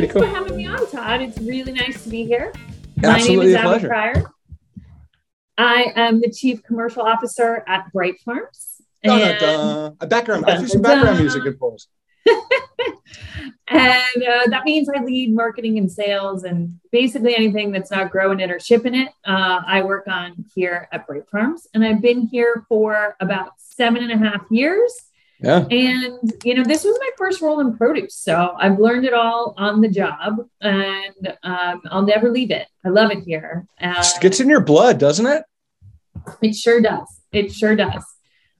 thanks cool. for having me on, Todd. It's really nice to be here. Absolutely My a name is pleasure. Abby Pryor. I am the Chief Commercial Officer at Bright Farms. Dun, dun, And, dun. A background. I do some Dun, dun, background dun. music in post. and uh, that means I lead marketing and sales and basically anything that's not growing it or shipping it. Uh, I work on here at Bright Farms. And I've been here for about seven and a half years. Yeah. And, you know, this was my first role in produce. So I've learned it all on the job and um, I'll never leave it. I love it here. Uh, Just gets in your blood, doesn't it? it sure does. It sure does.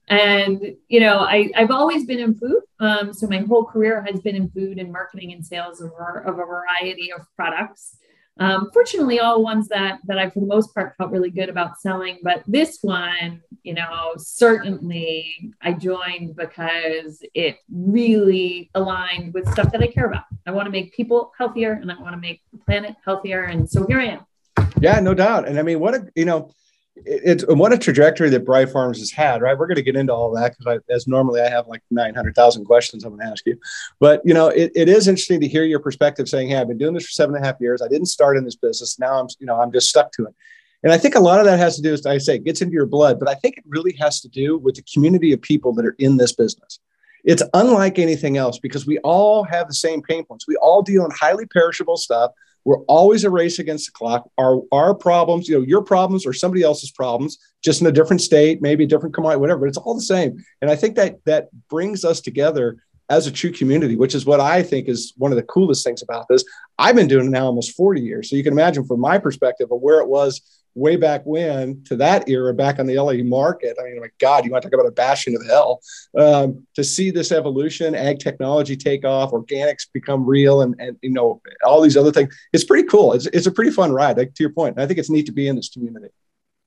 And, you know, I, I've always been in food. Um, so my whole career has been in food and marketing and sales of, of a variety of products. Um, fortunately, all ones that that I, for the most part, felt really good about selling. But this one, you know, certainly I joined because it really aligned with stuff that I care about. I want to make people healthier, and I want to make the planet healthier. And so here I am. Yeah, no doubt. And I mean, what a you know, it's what a trajectory that Bright Farms has had, right? We're going to get into all that because as normally I have like nine hundred thousand questions I'm going to ask you, but you know, it, it is interesting to hear your perspective saying, "Hey, I've been doing this for seven and a half years. I didn't start in this business. Now I'm you know I'm just stuck to it." And I think a lot of that has to do, as I say, it gets into your blood, but I think it really has to do with the community of people that are in this business. It's unlike anything else because we all have the same pain points. We all deal in highly perishable stuff. We're always a race against the clock. Our our problems, you know, your problems or somebody else's problems, just in a different state, maybe a different commodity, whatever. But it's all the same. And I think that that brings us together as a true community, which is what I think is one of the coolest things about this. I've been doing it now almost 40 years. So you can imagine from my perspective of where it was way back when to that era back on the LA market. I mean, my God, you want to talk about a bastion of hell um, to see this evolution, ag technology take off, organics become real, and and you know all these other things. It's pretty cool. It's it's a pretty fun ride. Like to your point, I think it's neat to be in this community.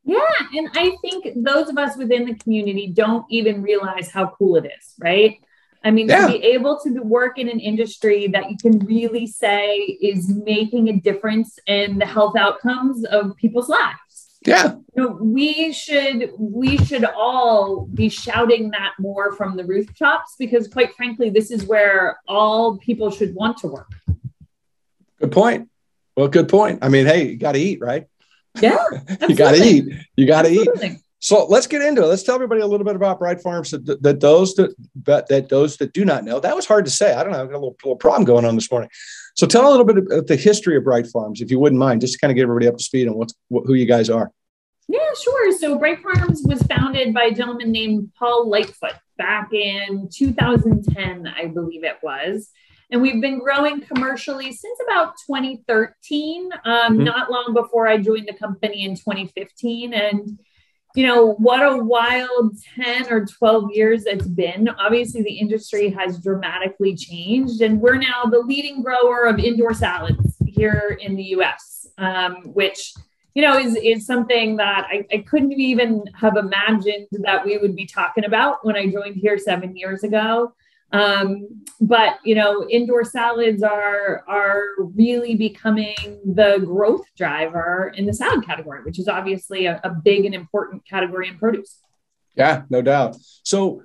Yeah, and I think those of us within the community don't even realize how cool it is, right? I mean, Yeah. to be able to work in an industry that you can really say is making a difference in the health outcomes of people's lives. Yeah, You know, we should we should all be shouting that more from the rooftops because, quite frankly, this is where all people should want to work. good point. Well, good point. I mean, hey, you got to eat, right? Yeah, You got to eat. You got to eat. So let's get into it. Let's tell everybody a little bit about Bright Farms that, that those that but that those that do not know. That was hard to say. I don't know. I've got a little, little problem going on this morning. So tell a little bit about the history of Bright Farms, if you wouldn't mind, just to kind of get everybody up to speed on what's what, who you guys are. Yeah, sure. So Bright Farms was founded by a gentleman named Paul Lightfoot back in 2010, I believe it was. And we've been growing commercially since about 2013, um, Mhm. not long before I joined the company in 2015. And, you know, what a wild 10 or 12 years it's been. Obviously, the industry has dramatically changed, and we're now the leading grower of indoor salads here in the US, um, which you know, is is something that I, I couldn't even have imagined that we would be talking about when I joined here seven years ago. Um, but you know, indoor salads are are really becoming the growth driver in the salad category, which is obviously a, a big and important category in produce. Yeah, no doubt. So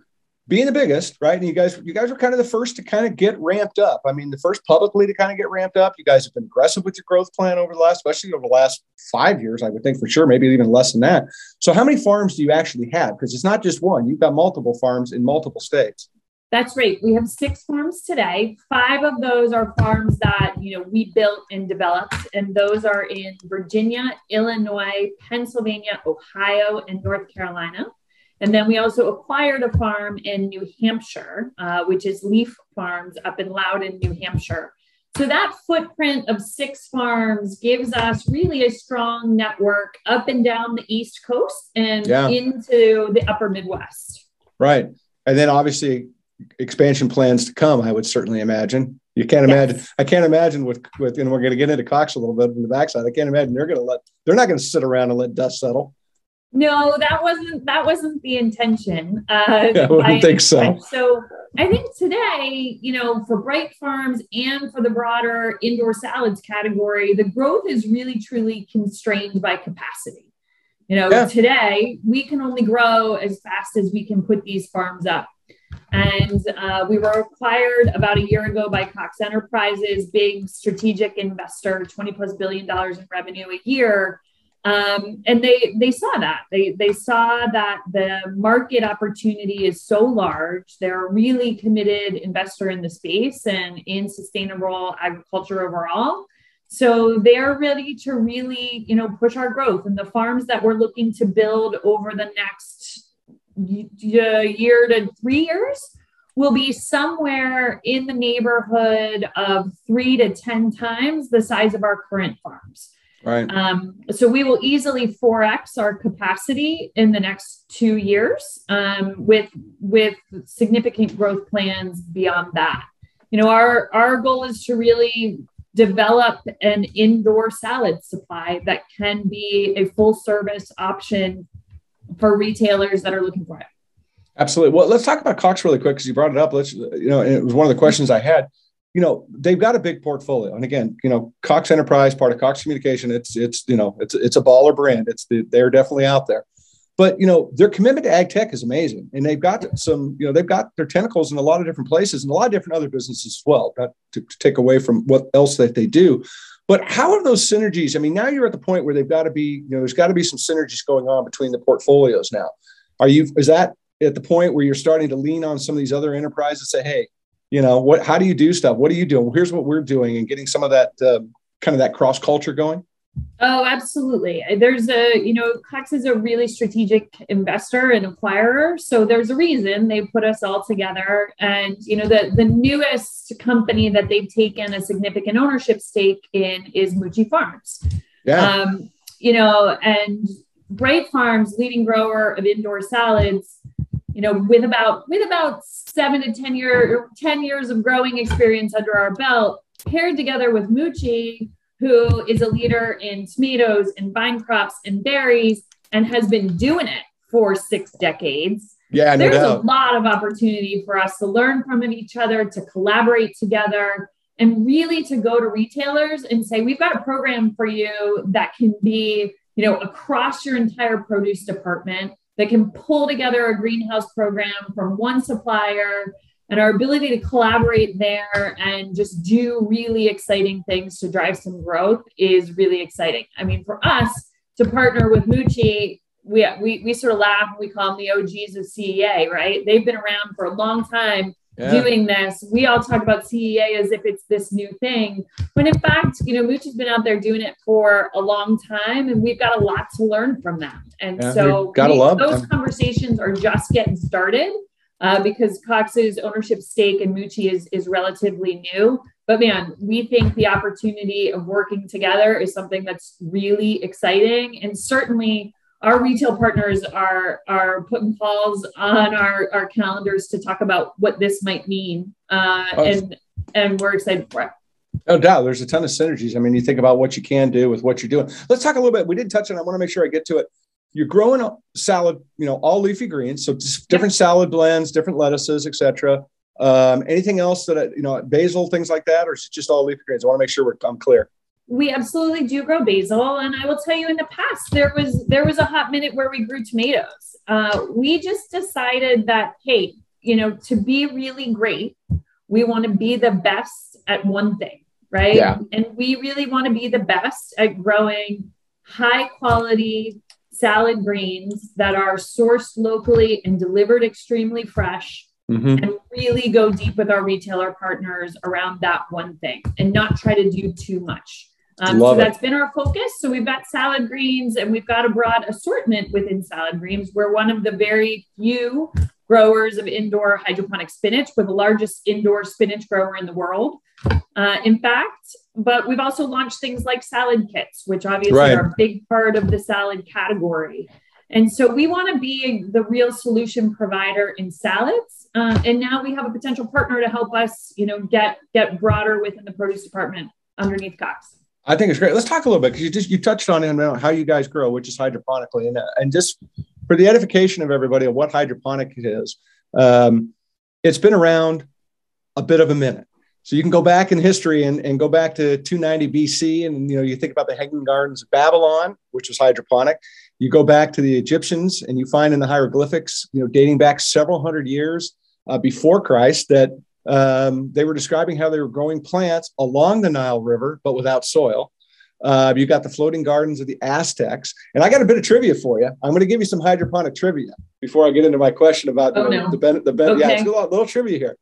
being the biggest, right? And you guys, you guys were kind of the first to kind of get ramped up. I mean, the first publicly to kind of get ramped up. You guys have been aggressive with your growth plan over the last, especially over the last five years, I would think for sure, maybe even less than that. So how many farms do you actually have? Because it's not just one. You've got multiple farms in multiple states. That's right. We have six farms today. Five of those are farms that you know we built and developed, and those are in Virginia, Illinois, Pennsylvania, Ohio, and North Carolina. And then we also acquired a farm in New Hampshire, uh, which is Lef Farms up in Loudon, New Hampshire. So that footprint of six farms gives us really a strong network up and down the East Coast and Yeah. into the upper Midwest. Right. And then obviously expansion plans to come, I would certainly imagine. You can't Yes. imagine. I can't imagine with with and we're going to get into Cox a little bit from the backside. I can't imagine they're going to let. They're not going to sit around and let dust settle. No, that wasn't that wasn't the intention. Uh, Yeah, I wouldn't think so. So I think today, you know, for Bright Farms and for the broader indoor salads category, the growth is really truly constrained by capacity. You know, Yeah. today we can only grow as fast as we can put these farms up. And uh, we were acquired about a year ago by Cox Enterprises, big strategic investor, 20 plus billion dollars in revenue a year. Um, and they they saw that they they saw that the market opportunity is so large. They're a really committed investor in the space and in sustainable agriculture overall. So they're ready to really, you know, push our growth. And the farms that we're looking to build over the next year to three years will be somewhere in the neighborhood of three to 10 times the size of our current farms. Right. Um, so we will easily 4x our capacity in the next two years um, with with significant growth plans beyond that. You know, our our goal is to really develop an indoor salad supply that can be a full service option for retailers that are looking for it. Absolutely. Well, let's talk about Cox really quick because you brought it up. Let's, you know, it was one of the questions I had. You know, they've got a big portfolio, and again, you know, Cox Enterprise, part of Cox Communication. It's, it's, you know, it's, it's a baller brand. It's, the, they're definitely out there. But you know, their commitment to ag tech is amazing, and they've got some, you know, they've got their tentacles in a lot of different places and a lot of different other businesses as well. Not to, to take away from what else that they do, but how are those synergies? I mean, now you're at the point where they've got to be, you know, there's got to be some synergies going on between the portfolios now. Are you, is that at the point where you're starting to lean on some of these other enterprises say, hey, you know, what, how do you do stuff? What are you doing? Well, here's what we're doing and getting some of that uh, kind of that cross culture going? Oh, absolutely. There's a, you know, Cox is a really strategic investor and acquirer. So there's a reason they put us all together. And, you know, the, the newest company that they've taken a significant ownership stake in is Mucci Farms. Yeah. Um, you know, and Bright Farms, leading grower of indoor salads, you know, with about with about seven to ten year ten years of growing experience under our belt, paired together with Mucci, who is a leader in tomatoes and vine crops and berries and has been doing it for six decades. Yeah, no there's doubt. a lot of opportunity for us to learn from each other, to collaborate together, and really to go to retailers and say, we've got a program for you that can be, you know, across your entire produce department that can pull together a greenhouse program from one supplier and our ability to collaborate there and just do really exciting things to drive some growth is really exciting. I mean, for us to partner with Mucci, we, we, we sort of laugh and we call them the OGs of CEA, right? They've been around for a long time yeah. doing this. We all talk about CEA as if it's this new thing, when in fact, you know, Mucci's been out there doing it for a long time, and we've got a lot to learn from them. And yeah, so, gotta we, love those them. conversations are just getting started uh, because Cox's ownership stake in Mucci is, is relatively new. But man, we think the opportunity of working together is something that's really exciting. And certainly our retail partners are, are putting calls on our, our calendars to talk about what this might mean. Uh, and, and we're excited for it. No doubt. There's a ton of synergies. I mean, you think about what you can do with what you're doing. Let's talk a little bit. We did touch on, I want to make sure I get to it you're growing a salad, you know, all leafy greens, so different salad blends, different lettuces, etc. Um, anything else that you know, basil, things like that, or is it just all leafy greens? I want to make sure we're, I'm clear. We absolutely do grow basil, and I will tell you, in the past, there was there was a hot minute where we grew tomatoes. Uh, we just decided that, hey, you know, to be really great, we want to be the best at one thing, right? Yeah. And we really want to be the best at growing high quality salad greens that are sourced locally and delivered extremely fresh mm-hmm. and really go deep with our retailer partners around that one thing and not try to do too much. Um, so that's been our focus. So we've got salad greens and we've got a broad assortment within salad greens. We're one of the very few growers of indoor hydroponic spinach. We're the largest indoor spinach grower in the world. Uh, in fact, but we've also launched things like salad kits, which obviously right. are a big part of the salad category. And so we want to be the real solution provider in salads. Uh, and now we have a potential partner to help us, you know, get get broader within the produce department underneath Cox. I think it's great. Let's talk a little bit because you just you touched on it, how you guys grow, which is hydroponically, and and just for the edification of everybody of what hydroponic is. Um, it's been around a bit of a minute. So you can go back in history and, and go back to 290 BC, and you know you think about the Hanging Gardens of Babylon, which was hydroponic. You go back to the Egyptians, and you find in the hieroglyphics, you know, dating back several hundred years, uh, before Christ that um, they were describing how they were growing plants along the Nile River, but without soil. Uh, you got the floating gardens of the Aztecs. And I got a bit of trivia for you. I'm going to give you some hydroponic trivia before I get into my question about oh, no. the, the, the, the okay. yeah, it's a little, little trivia here.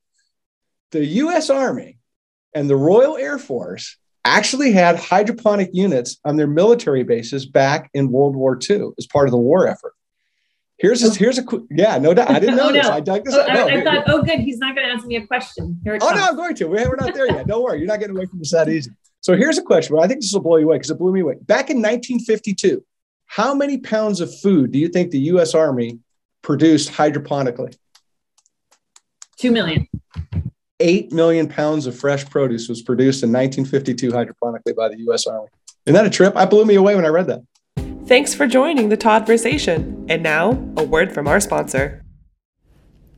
The U.S. Army and the Royal Air Force actually had hydroponic units on their military bases back in World War II as part of the war effort. Here's a, here's a yeah no doubt I didn't know oh, this no. I dug this oh, out. No, I, I thought oh good he's not going to ask me a question. oh comes. no I'm going to we're not there yet don't worry you're not getting away from this that easy. So here's a question. Well, I think this will blow you away because it blew me away. Back in 1952, how many pounds of food do you think the U.S. Army produced hydroponically? Two million. 8 million pounds of fresh produce was produced in 1952 hydroponically by the US Army. Isn't that a trip? I blew me away when I read that. Thanks for joining the Todd Toddversation. And now, a word from our sponsor.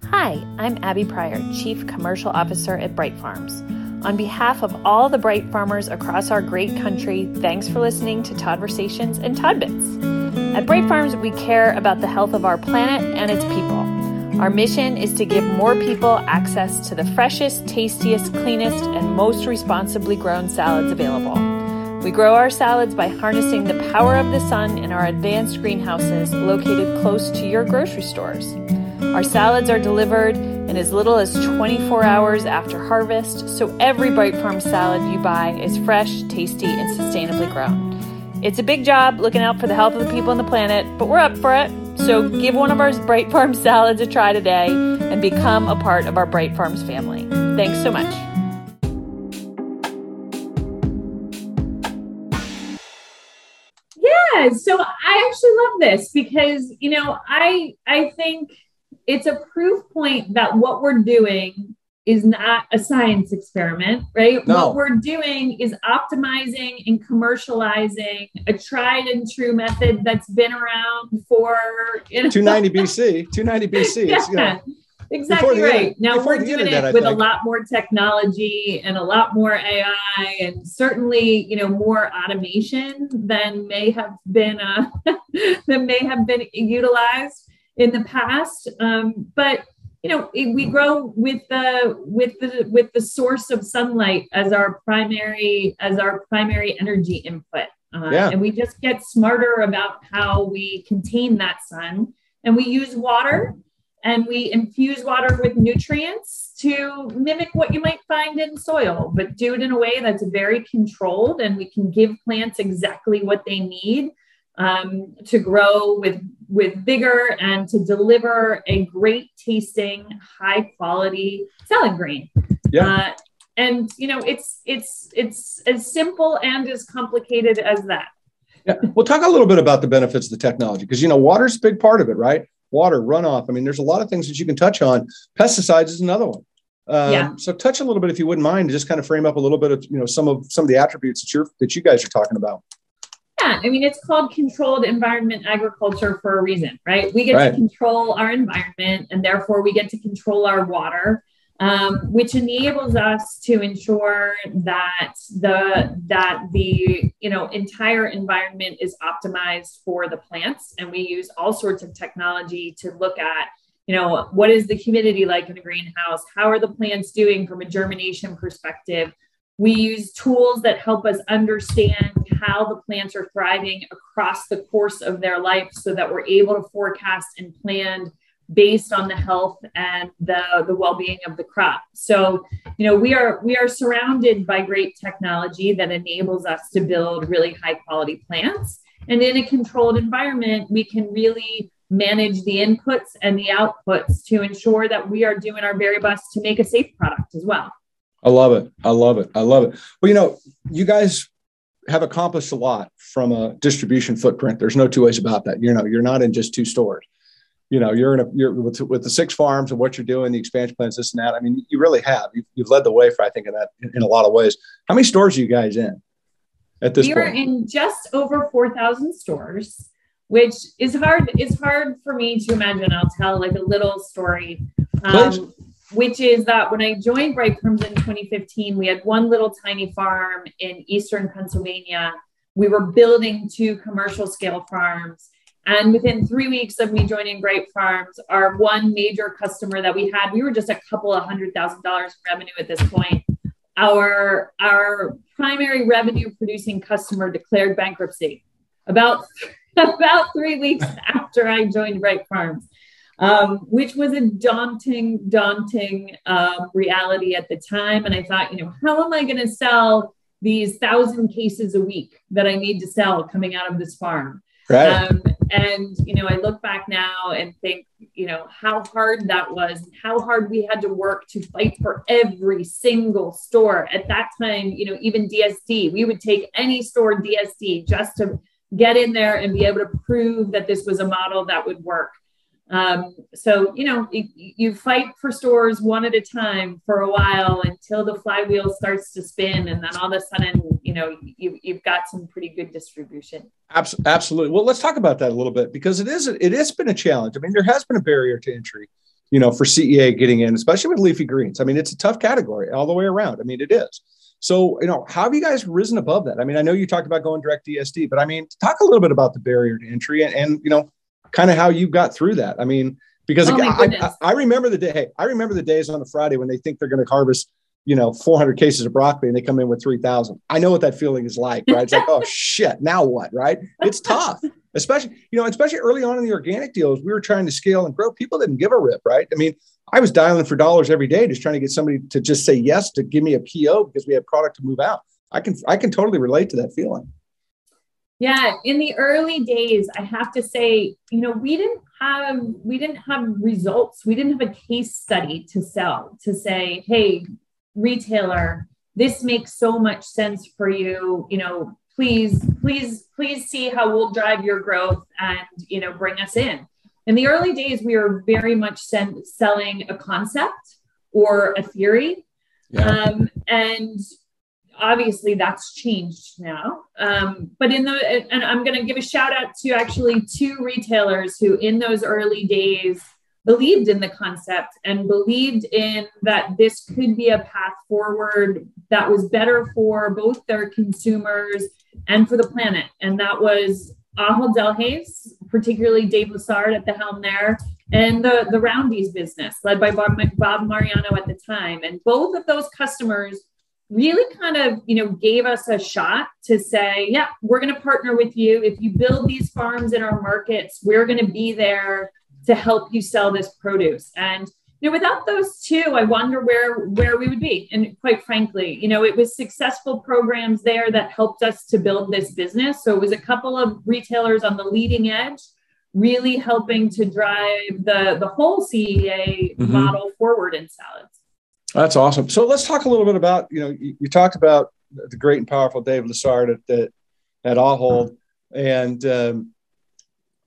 Hi, I'm Abby Pryor, Chief Commercial Officer at Bright Farms. On behalf of all the Bright Farmers across our great country, thanks for listening to Toddversations and Todd Bits. At Bright Farms, we care about the health of our planet and its people. Our mission is to give more people access to the freshest, tastiest, cleanest, and most responsibly grown salads available. We grow our salads by harnessing the power of the sun in our advanced greenhouses located close to your grocery stores. Our salads are delivered in as little as 24 hours after harvest, so every Bright Farm salad you buy is fresh, tasty, and sustainably grown. It's a big job looking out for the health of the people on the planet, but we're up for it. So give one of our Bright Farm salads a try today and become a part of our Bright Farms family. Thanks so much. Yeah, so I actually love this because you know I I think it's a proof point that what we're doing is not a science experiment, right? No. What we're doing is optimizing and commercializing a tried and true method that's been around for you know, 290 BC. 290 BC. yeah. You know, exactly right. now we're doing internet, it with a lot more technology and a lot more AI and certainly, you know, more automation than may have been uh, than may have been utilized in the past. Um, but you know we grow with the with the with the source of sunlight as our primary as our primary energy input uh, yeah. and we just get smarter about how we contain that sun and we use water and we infuse water with nutrients to mimic what you might find in soil but do it in a way that's very controlled and we can give plants exactly what they need um, to grow with with vigor and to deliver a great tasting, high quality salad green. Yeah. Uh, and you know, it's it's it's as simple and as complicated as that. Yeah. We'll talk a little bit about the benefits of the technology because you know water's a big part of it, right? Water, runoff. I mean, there's a lot of things that you can touch on. Pesticides is another one. Um, yeah. So touch a little bit, if you wouldn't mind, to just kind of frame up a little bit of you know some of some of the attributes that you're that you guys are talking about. Yeah, I mean, it's called controlled environment agriculture for a reason, right? We get right. to control our environment and therefore we get to control our water. Um, which enables us to ensure that the that the you know entire environment is optimized for the plants and we use all sorts of technology to look at you know what is the humidity like in a greenhouse how are the plants doing from a germination perspective we use tools that help us understand how the plants are thriving across the course of their life so that we're able to forecast and plan based on the health and the, the well-being of the crop. So you know we are we are surrounded by great technology that enables us to build really high quality plants. And in a controlled environment we can really manage the inputs and the outputs to ensure that we are doing our very best to make a safe product as well I love it. I love it. I love it. Well, you know, you guys have accomplished a lot from a distribution footprint. There's no two ways about that. You know, you're not in just two stores. You know, you're in a you're with, with the six farms and what you're doing, the expansion plans, this and that. I mean, you really have. You've, you've led the way for I think in that in, in, a lot of ways. How many stores are you guys in at this We point? are in just over four thousand stores, which is hard. It's hard for me to imagine. I'll tell like a little story. Um, which is that when I joined Bright Farms in 2015, we had one little tiny farm in eastern Pennsylvania. We were building two commercial scale farms. And within three weeks of me joining Bright Farms, our one major customer that we had, we were just a couple of hundred thousand dollars in revenue at this point. Our our primary revenue producing customer declared bankruptcy about about three weeks after I joined Bright Farms, um, which was a daunting, daunting uh, reality at the time. And I thought, you know, how am I going to sell these thousand cases a week that I need to sell coming out of this farm? Right. Um, and, you know, I look back now and think, you know, how hard that was, how hard we had to work to fight for every single store. At that time, you know, even DSD, we would take any store DSD just to get in there and be able to prove that this was a model that would work. Um, so, you know, you, fight for stores one at a time for a while until the flywheel starts to spin. And then all of a sudden, you know, you, you've got some pretty good distribution. Absolutely. Well, let's talk about that a little bit because it is, it has been a challenge. I mean, there has been a barrier to entry, you know, for CEA getting in, especially with leafy greens. I mean, it's a tough category all the way around. I mean, it is. So, you know, how have you guys risen above that? I mean, I know you talked about going direct DSD, but I mean, talk a little bit about the barrier to entry and, and you know, kind of how you got through that. I mean, because oh I, I, I, remember the day, hey, I remember the days on a Friday when they think they're going to harvest, you know, 400 cases of broccoli and they come in with 3,000. I know what that feeling is like, right? It's like, oh shit, now what, right? It's tough, especially, you know, especially early on in the organic deals, we were trying to scale and grow. People didn't give a rip, right? I mean, I was dialing for dollars every day, just trying to get somebody to just say yes to give me a PO because we had product to move out. I can I can totally relate to that feeling. Yeah, in the early days, I have to say, you know, we didn't have we didn't have results. We didn't have a case study to sell to say, hey, retailer, this makes so much sense for you. You know, please, please, please see how we'll drive your growth and you know bring us in in the early days, we were very much sen- selling a concept or a theory. Yeah. Um, and obviously that's changed now. Um, but in the, and I'm going to give a shout out to actually two retailers who, in those early days, believed in the concept and believed in that this could be a path forward that was better for both their consumers and for the planet. And that was Ahold Delhaize, particularly Dave Lessard at the helm there, and the, the Roundy's business led by Bob, Bob Mariano at the time. And both of those customers really kind of, you know, gave us a shot to say, yeah, we're going to partner with you. If you build these farms in our markets, we're going to be there to help you sell this produce. And you know, without those two, I wonder where where we would be. And quite frankly, you know, it was successful programs there that helped us to build this business. So it was a couple of retailers on the leading edge, really helping to drive the the whole CEA mm-hmm. model forward in salads. That's awesome. So let's talk a little bit about you know you, you talked about the great and powerful Dave Lessard at the, at Ahold, and um,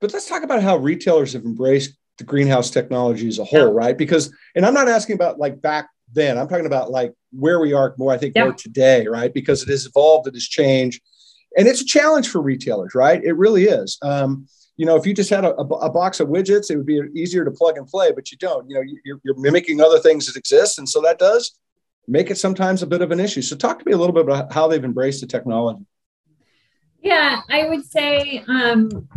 but let's talk about how retailers have embraced the greenhouse technology as a whole, yeah. right? Because, and I'm not asking about like back then, I'm talking about like where we are more, I think, yeah. more today, right? Because it has evolved, it has changed. And it's a challenge for retailers, right? It really is. Um, you know, if you just had a, a, box of widgets, it would be easier to plug and play, but you don't. You know, you're, you're mimicking other things that exist. And so that does make it sometimes a bit of an issue. So, talk to me a little bit about how they've embraced the technology. Yeah, I would say um,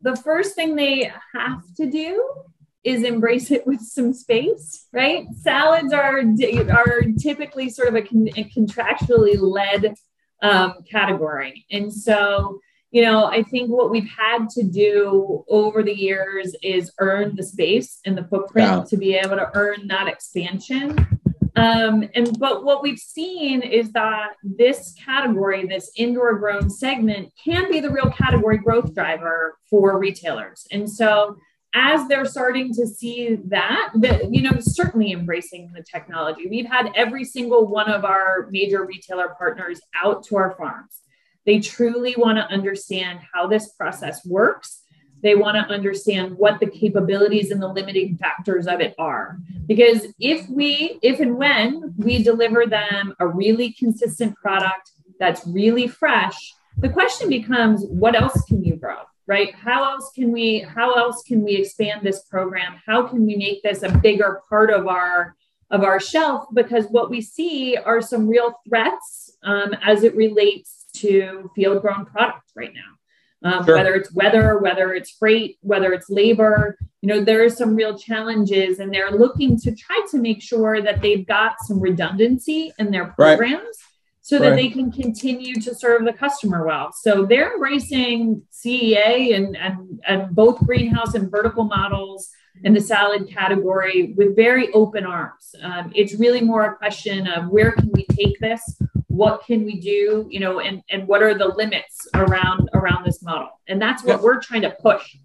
the first thing they have to do is embrace it with some space, right? Salads are are typically sort of a, con- a contractually led um, category, and so you know I think what we've had to do over the years is earn the space and the footprint to be able to earn that expansion. Um, and but what we've seen is that this category, this indoor grown segment, can be the real category growth driver for retailers. And so as they're starting to see that, that you know, certainly embracing the technology. We've had every single one of our major retailer partners out to our farms. They truly want to understand how this process works they want to understand what the capabilities and the limiting factors of it are. Because if we, if and when we deliver them a really consistent product that's really fresh, the question becomes what else can you grow? Right? How else can we how else can we expand this program? How can we make this a bigger part of our of our shelf? Because what we see are some real threats um, as it relates to field grown product right now. um, sure. whether it's weather, whether it's freight, whether it's labor. You know, there are some real challenges, and they're looking to try to make sure that they've got some redundancy in their programs. Right. So that right. they can continue to serve the customer well. So they're embracing CEA and, and, and both greenhouse and vertical models in the salad category with very open arms. Um, it's really more a question of where can we take this? What can we do? You know, and, and what are the limits around around this model? And that's what yeah. we're trying to push.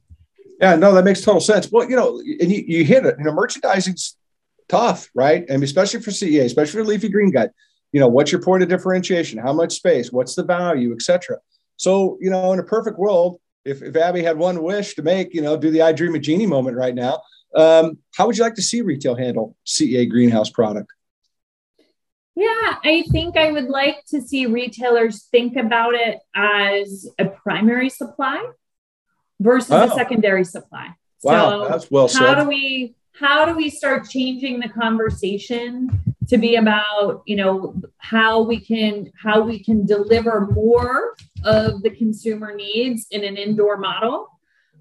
Yeah, no, that makes total sense. Well, you know, and you, you hit it. You know, merchandising's tough, right? And especially for CEA, especially for leafy green guy. You know, what's your point of differentiation? How much space? What's the value, etc. So, you know, in a perfect world, if, if Abby had one wish to make, you know, do the I Dream of Jeannie moment right now, um, how would you like to see retail handle CEA greenhouse product? Yeah, I think I would like to see retailers think about it as a primary supply versus oh. a secondary supply. Wow, so that's well said. How do we how do we start changing the conversation to be about you know how we can how we can deliver more of the consumer needs in an indoor model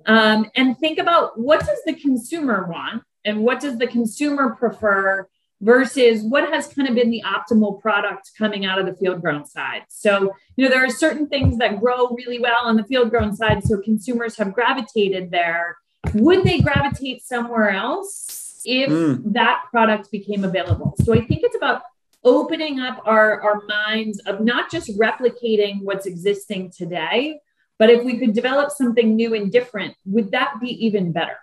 um, and think about what does the consumer want and what does the consumer prefer versus what has kind of been the optimal product coming out of the field grown side so you know there are certain things that grow really well on the field grown side so consumers have gravitated there would they gravitate somewhere else if mm. that product became available. So I think it's about opening up our, our minds of not just replicating what's existing today, but if we could develop something new and different, would that be even better?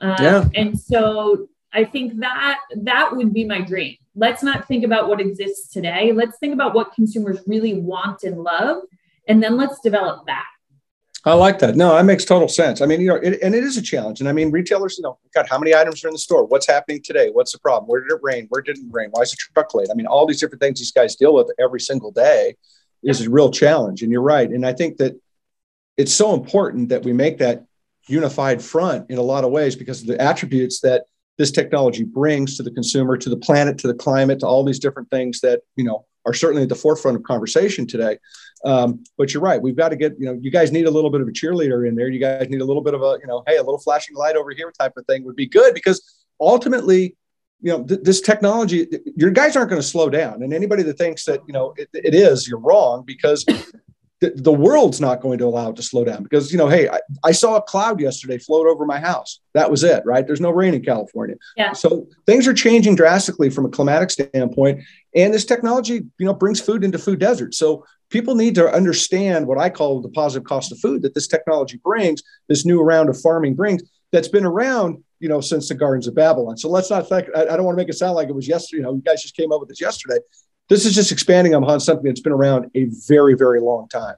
Uh, yeah. And so I think that that would be my dream. Let's not think about what exists today. Let's think about what consumers really want and love, and then let's develop that. I like that. No, that makes total sense. I mean, you know, it, and it is a challenge. And I mean, retailers, you know, God, how many items are in the store? What's happening today? What's the problem? Where did it rain? Where didn't it rain? Why is the truck late? I mean, all these different things these guys deal with every single day is a real challenge. And you're right. And I think that it's so important that we make that unified front in a lot of ways because of the attributes that this technology brings to the consumer, to the planet, to the climate, to all these different things that, you know, are certainly at the forefront of conversation today. Um, but you're right. We've got to get, you know, you guys need a little bit of a cheerleader in there. You guys need a little bit of a, you know, hey, a little flashing light over here type of thing would be good because ultimately, you know, th- this technology, your guys aren't going to slow down. And anybody that thinks that, you know, it, it is, you're wrong because the, the world's not going to allow it to slow down because you know hey I, I, saw a cloud yesterday float over my house. That was it right? There's no rain in california. Yeah. so things are changing drastically from a climatic standpoint and this technology you know brings food into food deserts. So people need to understand what i call the positive cost of food that this technology brings this new round of farming brings that's been around you know since the gardens of babylon. So let's not think i, I don't want to make it sound like it was yesterday. You know you guys just came up with this yesterday this is just expanding upon something that's been around a very, very long time.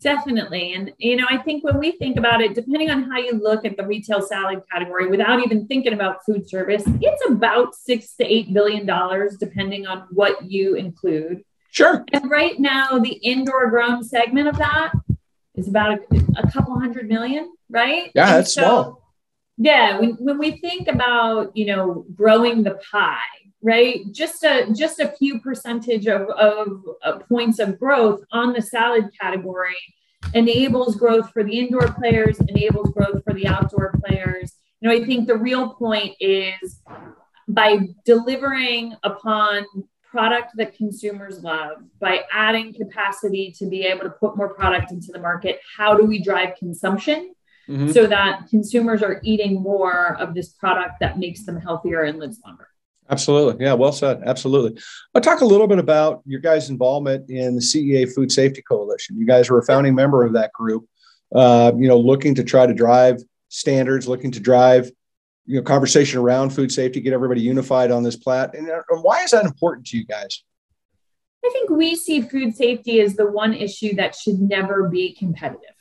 Definitely. And, you know, I think when we think about it, depending on how you look at the retail salad category without even thinking about food service, it's about six to eight billion dollars, depending on what you include. Sure. And right now, the indoor grown segment of that is about a, a couple hundred million, right? Yeah, and that's so, small. Yeah. When, when we think about, you know, growing the pie, right? Just a just a few percentage of, of, of, points of growth on the salad category enables growth for the indoor players enables growth for the outdoor players. You know i think the real point is by delivering upon product that consumers love by adding capacity to be able to put more product into the market how do we drive consumption mm-hmm. so that consumers are eating more of this product that makes them healthier and lives longer Absolutely. Yeah, well said. Absolutely. I'll talk a little bit about your guys' involvement in the CEA Food Safety Coalition. You guys were a founding member of that group, uh, you know, looking to try to drive standards, looking to drive, you know, conversation around food safety, get everybody unified on this plat. And, and why is that important to you guys? I think we see food safety as the one issue that should never be competitive.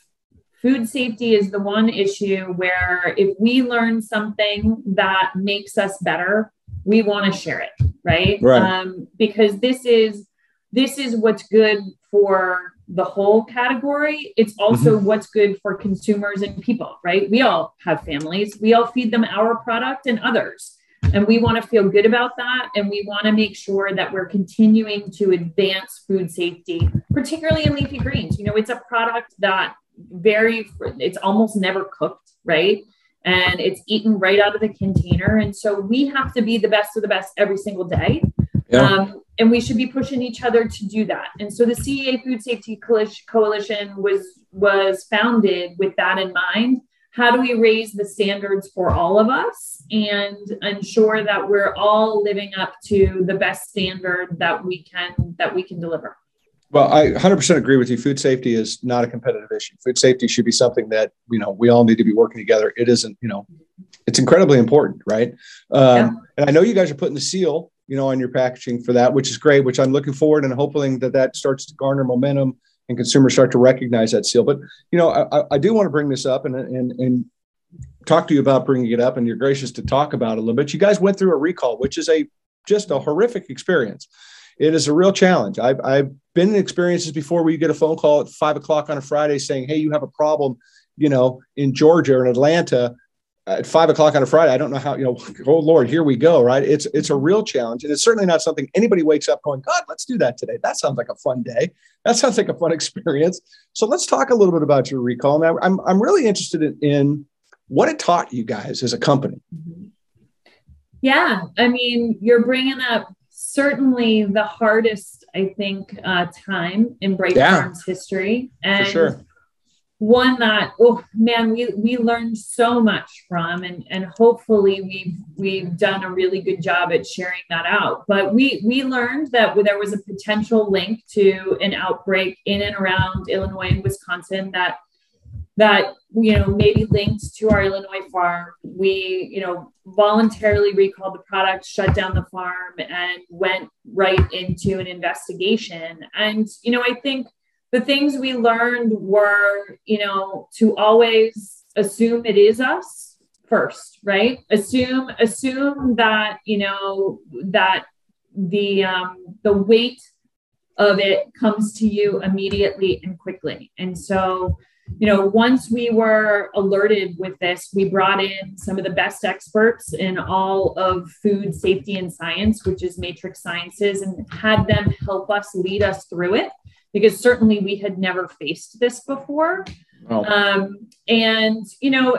Food safety is the one issue where if we learn something that makes us better, we want to share it, right? Right. Um, because this is this is what's good for the whole category. It's also mm-hmm. what's good for consumers and people, right? We all have families. We all feed them our product and others. And we want to feel good about that. And we want to make sure that we're continuing to advance food safety, particularly in leafy greens. You know, it's a product that very, it's almost never cooked, right? And it's eaten right out of the container. And so we have to be the best of the best every single day. Yeah. Um, and we should be pushing each other to do that. And so the CEA Food Safety Coalition was was founded with that in mind. How do we raise the standards for all of us and ensure that we're all living up to the best standard that we can that we can deliver? Well, I 100% agree with you. Food safety is not a competitive issue. Food safety should be something that you know we all need to be working together. It isn't, you know, it's incredibly important, right? Um, yeah. And I know you guys are putting the seal, you know, on your packaging for that, which is great. Which I'm looking forward and hoping that that starts to garner momentum and consumers start to recognize that seal. But you know, I, I do want to bring this up and and and talk to you about bringing it up, and you're gracious to talk about it a little bit. You guys went through a recall, which is a just a horrific experience it is a real challenge. I've, I've been in experiences before where you get a phone call at five o'clock on a Friday saying, Hey, you have a problem, you know, in Georgia or in Atlanta uh, at five o'clock on a Friday. I don't know how, you know, oh Lord, here we go. Right. It's, it's a real challenge. And it's certainly not something anybody wakes up going, God, let's do that today. That sounds like a fun day. That sounds like a fun experience. So let's talk a little bit about your recall. Now I'm, I'm really interested in, in what it taught you guys as a company. Yeah. I mean, you're bringing up certainly the hardest, I think, uh, time in Bright yeah, Farms history. And sure. one that, oh man, we, we learned so much from, and, and hopefully we've, we've done a really good job at sharing that out. But we, we learned that there was a potential link to an outbreak in and around Illinois and Wisconsin that that you know maybe linked to our Illinois farm. We you know voluntarily recalled the product, shut down the farm, and went right into an investigation. And you know I think the things we learned were you know to always assume it is us first, right? Assume assume that you know that the um, the weight of it comes to you immediately and quickly. And so you know, once we were alerted with this, we brought in some of the best experts in all of food safety and science, which is Matrix Sciences, and had them help us lead us through it because certainly we had never faced this before. Oh. Um, and you know,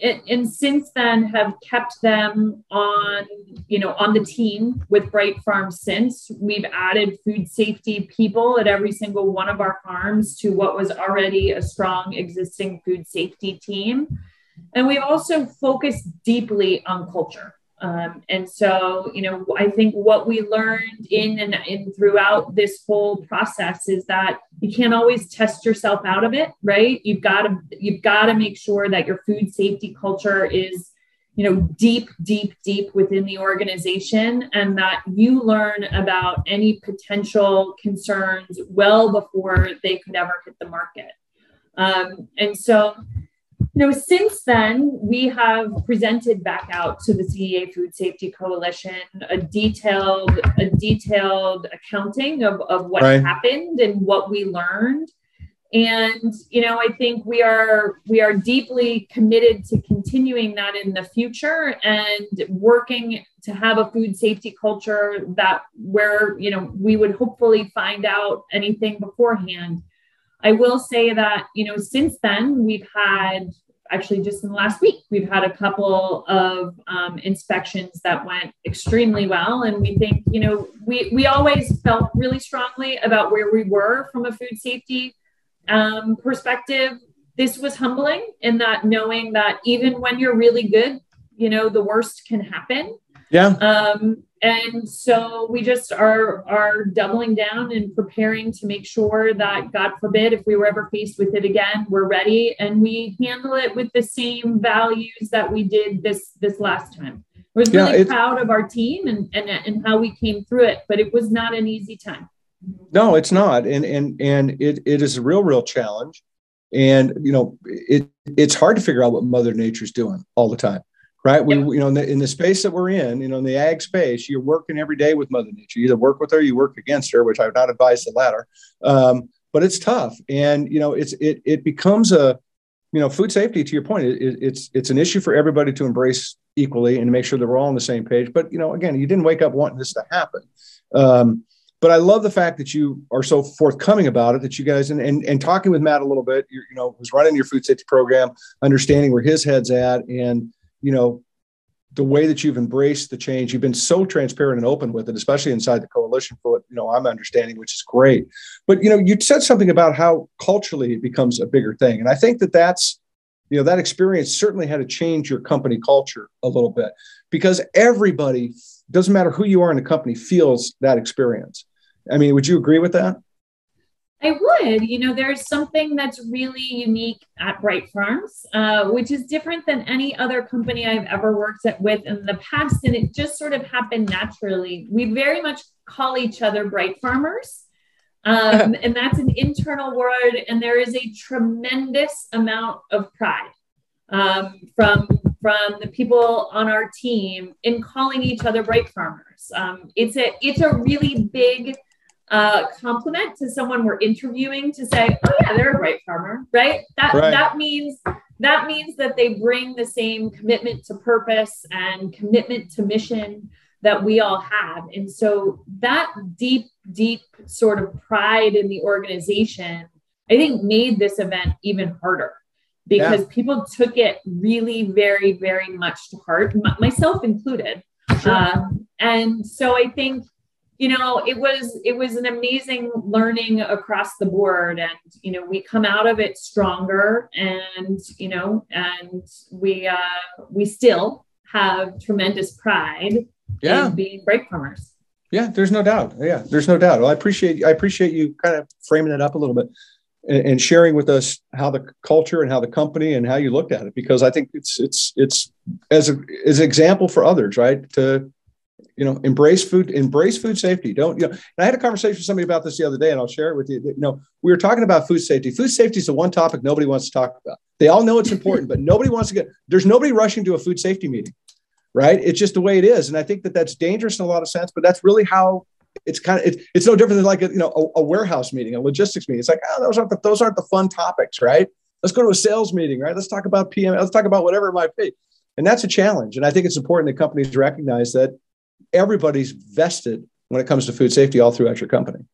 and, and since then have kept them on, you know, on the team with Bright Farms. Since we've added food safety people at every single one of our farms to what was already a strong existing food safety team, and we've also focused deeply on culture. Um, and so, you know, I think what we learned in and in throughout this whole process is that you can't always test yourself out of it, right? You've got to you've got to make sure that your food safety culture is, you know, deep, deep, deep within the organization, and that you learn about any potential concerns well before they could ever hit the market. Um, and so, you know, since then, we have presented back out to the CEA Food Safety Coalition a detailed, a detailed accounting of, of what right. happened and what we learned. And you know, I think we are we are deeply committed to continuing that in the future and working to have a food safety culture that where you know we would hopefully find out anything beforehand. I will say that, you know, since then we've had actually just in the last week we've had a couple of um, inspections that went extremely well. And we think you know we we always felt really strongly about where we were from a food safety um, perspective. This was humbling in that knowing that even when you're really good you know the worst can happen. Yeah. Um, and so we just are are doubling down and preparing to make sure that god forbid if we were ever faced with it again we're ready and we handle it with the same values that we did this this last time. I was really yeah, proud of our team and, and and how we came through it but it was not an easy time. No it's not. And and and it, it is a real real challenge. And you know it it's hard to figure out what mother nature's doing all the time right? We, you know, in the, in the, space that we're in, you know, in the ag space, you're working every day with Mother Nature. You either work with her, you work against her, which I would not advise the latter. Um, but it's tough, and you know, it's it it becomes a, you know, food safety. To your point, it, it's it's an issue for everybody to embrace equally and to make sure that we're all on the same page. But you know, again, you didn't wake up wanting this to happen. Um, but I love the fact that you are so forthcoming about it. That you guys and and, and talking with Matt a little bit, you know, was running your food safety program, understanding where his head's at, and you know, the way that you've embraced the change. You've been so transparent and open with it, especially inside the coalition for what you know I'm understanding, which is great. But you know, you said something about how culturally it becomes a bigger thing, and I think that that's you know that experience certainly had to change your company culture a little bit because everybody doesn't matter who you are in the company feels that experience i mean would you agree with that I would. You know, there's something that's really unique at Bright Farms, uh, which is different than any other company I've ever worked at, with in the past. And it just sort of happened naturally. We very much call each other Bright Farmers. Um, and that's an internal word. And there is a tremendous amount of pride um, from from the people on our team in calling each other bright farmers. Um, it's a it's a really big uh, compliment to someone we're interviewing to say, "Oh yeah, they're a bright farmer," right? That right. that means that means that they bring the same commitment to purpose and commitment to mission that we all have. And so that deep, deep sort of pride in the organization, I think, made this event even harder because yeah. people took it really very, very much to heart, myself included. Sure. Uh, and so I think, you know, it was it was an amazing learning across the board, and you know, we come out of it stronger, and you know, and we uh, we still have tremendous pride yeah. in being Bright Farmers. Yeah, there's no doubt. Yeah, there's no doubt. Well, I appreciate I appreciate you kind of framing it up a little bit and, and sharing with us how the culture and how the company and how you looked at it because I think it's it's it's as a as an example for others, right? To you know embrace food embrace food safety don't you know i had a conversation with somebody about this the other day and i'll share it with you you know we were talking about food safety food safety is the one topic nobody wants to talk about they all know it's important but nobody wants to get there's nobody rushing to a food safety meeting right it's just the way it is and i think that that's dangerous in a lot of sense but that's really how it's kind of it's, it's no different than like a, you know a, a, warehouse meeting, a logistics meeting. It's like oh, those aren't the, those aren't the fun topics, right? Let's go to a sales meeting, right? Let's talk about PM. Let's talk about whatever it might be, and that's a challenge. And I think it's important that companies recognize that everybody's vested when it comes to food safety all throughout your company.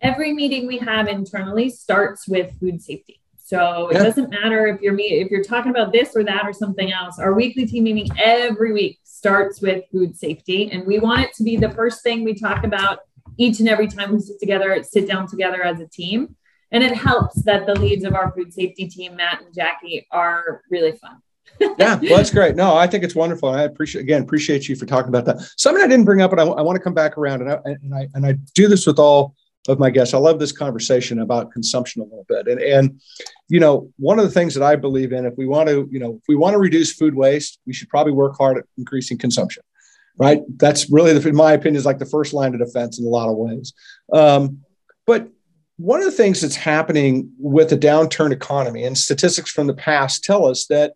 Every meeting we have internally starts with food safety. So it yeah. doesn't matter if you're me if you're talking about this or that or something else. Our weekly team meeting every week starts with food safety, and we want it to be the first thing we talk about each and every time we sit together, sit down together as a team. And it helps that the leads of our food safety team, Matt and Jackie, are really fun. Yeah, well, that's great. No, I think it's wonderful. I appreciate again appreciate you for talking about that. Something I didn't bring up, but I, I want to come back around, and I, and I and I do this with all of my guests. I love this conversation about consumption a little bit, and and you know one of the things that I believe in, if we want to, you know, if we want to reduce food waste, we should probably work hard at increasing consumption right? That's really, the, in my opinion, is like the first line of defense in a lot of ways. Um, but one of the things that's happening with the downturn economy and statistics from the past tell us that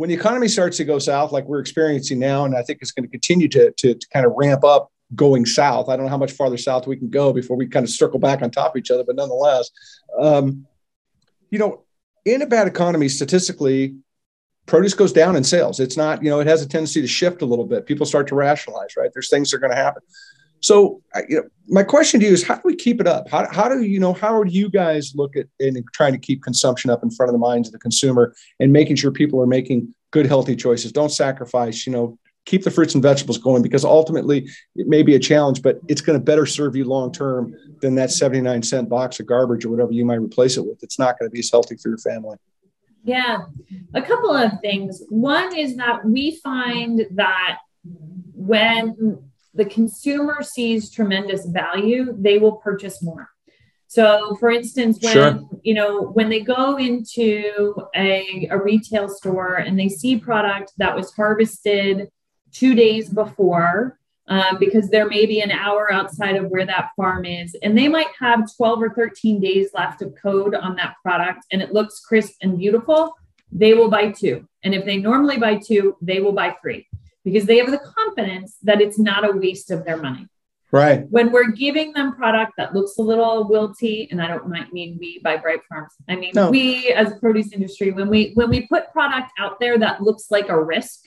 when the economy starts to go south, like we're experiencing now, and I think it's going to continue to, to, to kind of ramp up going south. I don't know how much farther south we can go before we kind of circle back on top of each other, but nonetheless, um, you know, in a bad economy, statistically, produce goes down in sales. It's not, you know, it has a tendency to shift a little bit. People start to rationalize, right? There's things that are going to happen. So, you know, my question to you is, how do we keep it up? How, how do you know? How do you guys look at in trying to keep consumption up in front of the minds of the consumer and making sure people are making good, healthy choices? Don't sacrifice. You know, keep the fruits and vegetables going because ultimately it may be a challenge, but it's going to better serve you long term than that 79 cent box of garbage or whatever you might replace it with. It's not going to be as healthy for your family. Yeah, a couple of things. One is that we find that when the consumer sees tremendous value, they will purchase more. So, for instance, when sure. you know when they go into a, a retail store and they see product that was harvested two days before, um, because there may be an hour outside of where that farm is. And they might have 12 or 13 days left of code on that product and it looks crisp and beautiful. They will buy two. And if they normally buy two, they will buy three because they have the confidence that it's not a waste of their money. Right. When we're giving them product that looks a little wilty, and I don't mean we by Bright Farms. I mean no. we as a produce industry, when we when we put product out there that looks like a risk,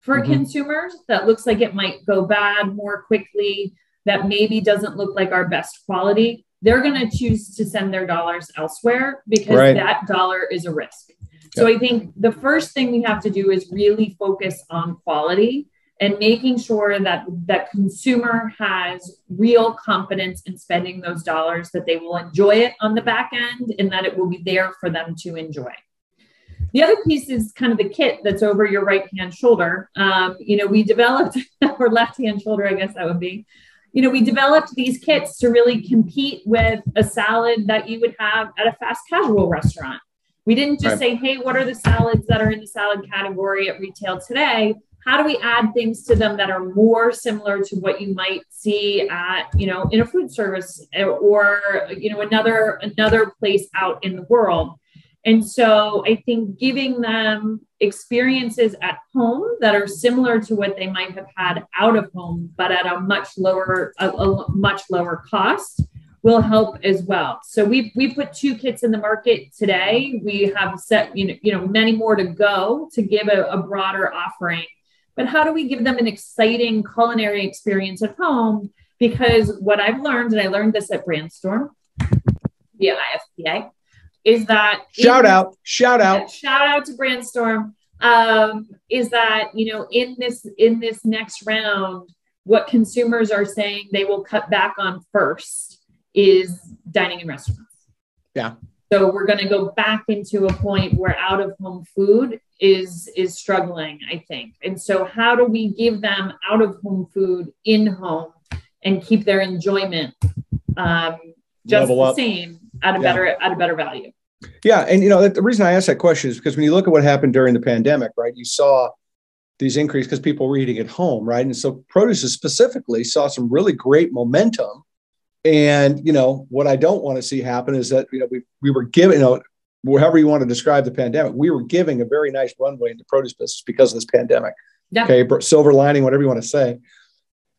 for mm-hmm. consumers that looks like it might go bad more quickly that maybe doesn't look like our best quality, they're going to choose to send their dollars elsewhere because right. that dollar is a risk. So I think the first thing we have to do is really focus on quality and making sure that that consumer has real confidence in spending those dollars that they will enjoy it on the back end and that it will be there for them to enjoy. The other piece is kind of the kit that's over your right hand shoulder. Um, you know we developed or left hand shoulder i guess that would be. You know we developed these kits to really compete with a salad that you would have at a fast casual restaurant we didn't just right. say hey what are the salads that are in the salad category at retail today how do we add things to them that are more similar to what you might see at you know in a food service eh, or you know another another place out in the world and so i think giving them experiences at home that are similar to what they might have had out of home but at a much lower a, a much lower cost will help as well. So we we put two kits in the market today. We have set you know you know many more to go to give a, a broader offering but how do we give them an exciting culinary experience at home? Because what I've learned, and I learned this at Brandstorm via IFPA, is that shout in, out, shout out, shout out to Brandstorm. Um, is that you know in this in this next round, what consumers are saying they will cut back on first is dining in restaurants. Yeah. So we're going to go back into a point where out of home food is is struggling, I think. And so how do we give them out of home food in home and keep their enjoyment um, just the same at a yeah. better at a better value? Yeah, and you know the reason I ask that question is because when you look at what happened during the pandemic, right? You saw these increase because people were eating at home, right? And so produce specifically saw some really great momentum and you know what I don't want to see happen is that you know we we were given you know however you want to describe the pandemic, we were giving a very nice runway in the produce business because of this pandemic. Yeah. Okay, silver lining, whatever you want to say.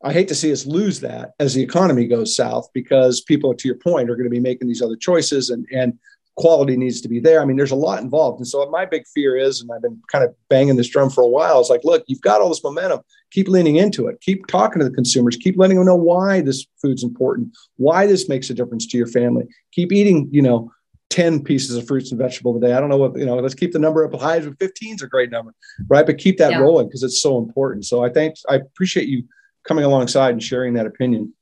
I hate to see us lose that as the economy goes south because people, to your point, are going to be making these other choices and and quality needs to be there. I mean, there's a lot involved. And so my big fear is, and I've been kind of banging this drum for a while, is like, look, you've got all this momentum. Keep leaning into it. Keep talking to the consumers. Keep letting them know why this food's important, why this makes a difference to your family. Keep eating, you know, 10 pieces of fruits and vegetable day I don't know what, you know, let's keep the number up high. 15 is a great number, right? But keep that yeah. rolling because it's so important. So I think I appreciate you coming alongside and sharing that opinion.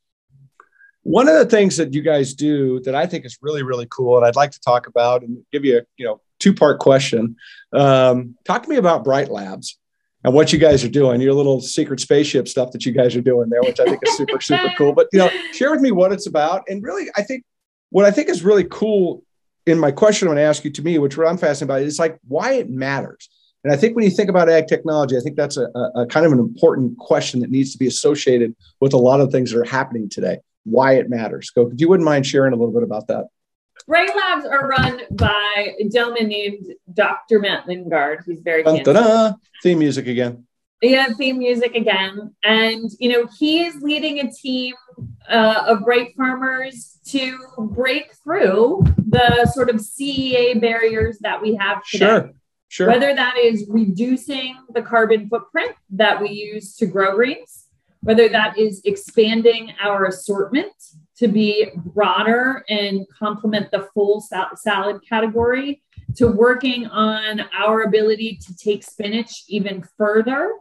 One of the things that you guys do that I think is really, really cool, and I'd like to talk about and give you a you know two part question. Um, talk to me about Bright Labs and what you guys are doing. Your little secret spaceship stuff that you guys are doing there, which I think is super, super cool. But you know, share with me what it's about, and really, I think what I think is really cool in my question I'm going to ask you to me, which what I'm fascinated by, is like why it matters. And I think when you think about ag technology, I think that's a, a, kind of an important question that needs to be associated with a lot of things that are happening today why it matters. Go, if you wouldn't mind sharing a little bit about that. Bright Labs are run by a gentleman named Dr. Matt Lingard. He's very theme music again. Yeah, theme music again. And, you know, he is leading a team uh, of bright farmers to break through the sort of CEA barriers that we have today. Sure. Sure. Whether that is reducing the carbon footprint that we use to grow greens, whether that is expanding our assortment to be broader and complement the full sal- salad category, to working on our ability to take spinach even further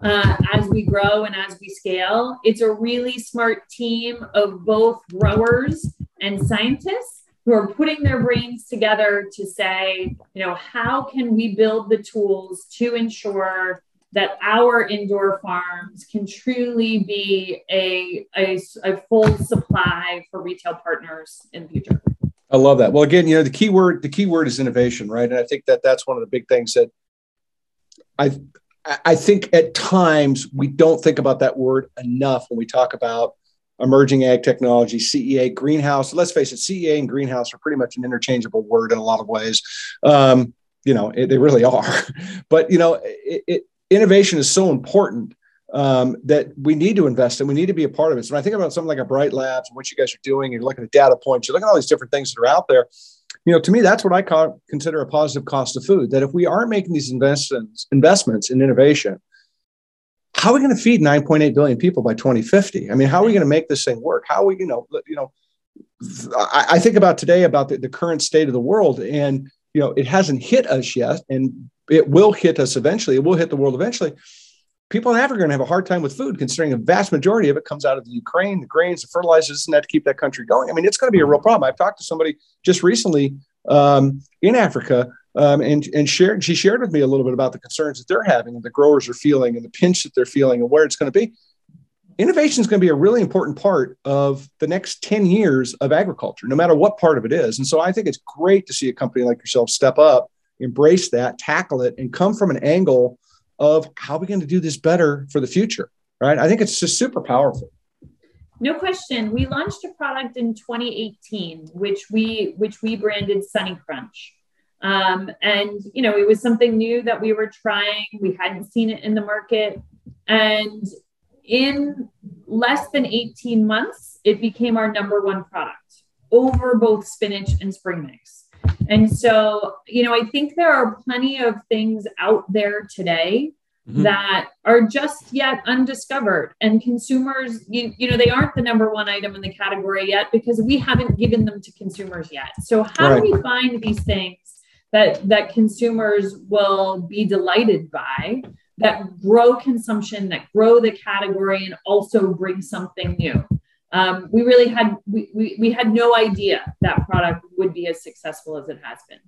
uh, as we grow and as we scale. It's a really smart team of both growers and scientists who are putting their brains together to say, you know, how can we build the tools to ensure that our indoor farms can truly be a, a, a, full supply for retail partners in the future. I love that. Well, again, you know, the key word, the key word is innovation, right? And I think that that's one of the big things that I, I think at times we don't think about that word enough when we talk about emerging ag technology, CEA, greenhouse. Let's face it, CEA and greenhouse are pretty much an interchangeable word in a lot of ways. Um, you know, it, they really are. But you know, it, it, innovation is so important um, that we need to invest in. We need to be a part of it. So when I think about something like a Bright Labs and what you guys are doing, you're looking at data points, you're looking at all these different things that are out there. You know, to me, that's what I call, consider a positive cost of food. That if we aren't making these investments investments in innovation, how are we going to feed 9.8 billion people by 2050? I mean, how are we going to make this thing work? How are we, you know, you know, I, I think about today about the, the current state of the world, and you know, it hasn't hit us yet, and it will hit us eventually. It will hit the world eventually. People in Africa are going to have a hard time with food, considering a vast majority of it comes out of the Ukraine, the grains, the fertilizers, and that to keep that country going. I mean, it's going to be a real problem. I've talked to somebody just recently um, in Africa um, and and shared she shared with me a little bit about the concerns that they're having and the growers are feeling and the pinch that they're feeling and where it's going to be innovation is going to be a really important part of the next 10 years of agriculture no matter what part of it is. And so i think it's great to see a company like yourself step up embrace that tackle it and come from an angle of how are we going to do this better for the future right? I think it's just super powerful. No question. We launched a product in 2018 which we which we branded sunny crunch. Um, and, you know, it was something new that we were trying. We hadn't seen it in the market. And in less than 18 months, it became our number one product over both spinach and spring mix. And so, you know, I think there are plenty of things out there today mm-hmm. that are just yet undiscovered. And consumers, you, you know, they aren't the number one item in the category yet because we haven't given them to consumers yet. So, how right. do we find these things that that consumers will be delighted by that grow consumption that grow the category and also bring something new. Um, we really had we, we, we had no idea that product would be as successful as it has been.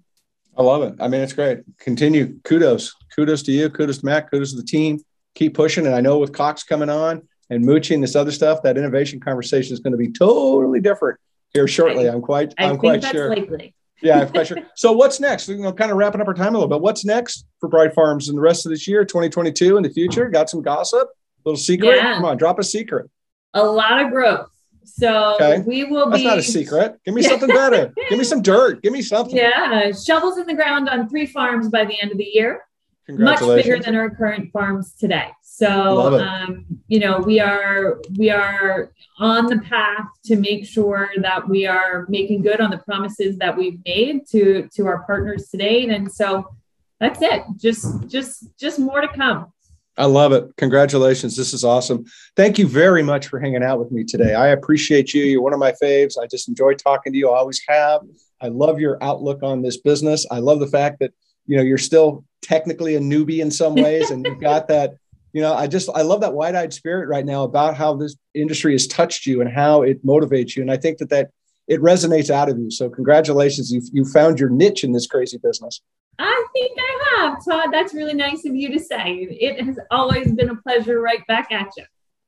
I love it. I mean it's great. Continue. Kudos. Kudos to you. Kudos to matt. Kudos to the team. Keep pushing. And i know with cox coming on and Mucci and this other stuff that innovation conversation is going to be totally different here shortly. I, i'm quite I i'm quite sure. likely yeah, quite sure. So what's next? You know, kind of wrapping up our time a little bit. What's next for Bright Farms in the rest of this year, 2022, in the future? Got some gossip? Little secret? Yeah. Come on, drop a secret. A lot of growth. So okay. we will That's be. That's not a secret. Give me something better. Give me some dirt. Give me something. Yeah, shovels in the ground on three farms by the end of the year. Much bigger than our current farms today. So, um, you know, we are we are on the path to make sure that we are making good on the promises that we've made to to our partners today. And so, that's it. Just just just more to come. I love it. Congratulations. This is awesome. Thank you very much for hanging out with me today. I appreciate you. You're one of my faves. I just enjoy talking to you. I always have. I love your outlook on this business. I love the fact that you know you're still technically a newbie in some ways and you've got that you know, I just I love that wide-eyed spirit right now about how this industry has touched you and how it motivates you. And I think that that it resonates out of you. So congratulations, you you found your niche in this crazy business. I think I have, Todd. That's really nice of you to say. It has always been a pleasure right back at you.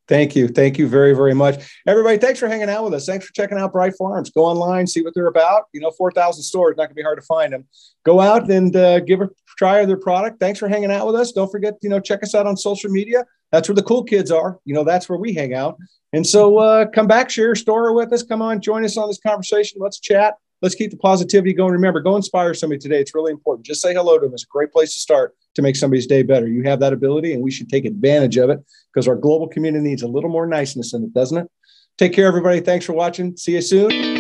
Thank you. Thank you very, very much. Everybody, thanks for hanging out with us. Thanks for checking out Bright Farms. Go online, see what they're about. You know, 4,000 stores, not going to be hard to find them. Go out and uh, give a try of their product. Thanks for hanging out with us. Don't forget, you know, check us out on social media. That's where the cool kids are. You know, that's where we hang out. And so uh, come back, share a story with us. Come on, join us on this conversation. Let's chat. Let's keep the positivity going. Remember, go inspire somebody today. It's really important. Just say hello to them. It's a great place to start to make somebody's day better. You have that ability, and we should take advantage of it because our global community needs a little more niceness in it, doesn't it? Take care, everybody. Thanks for watching. See you soon.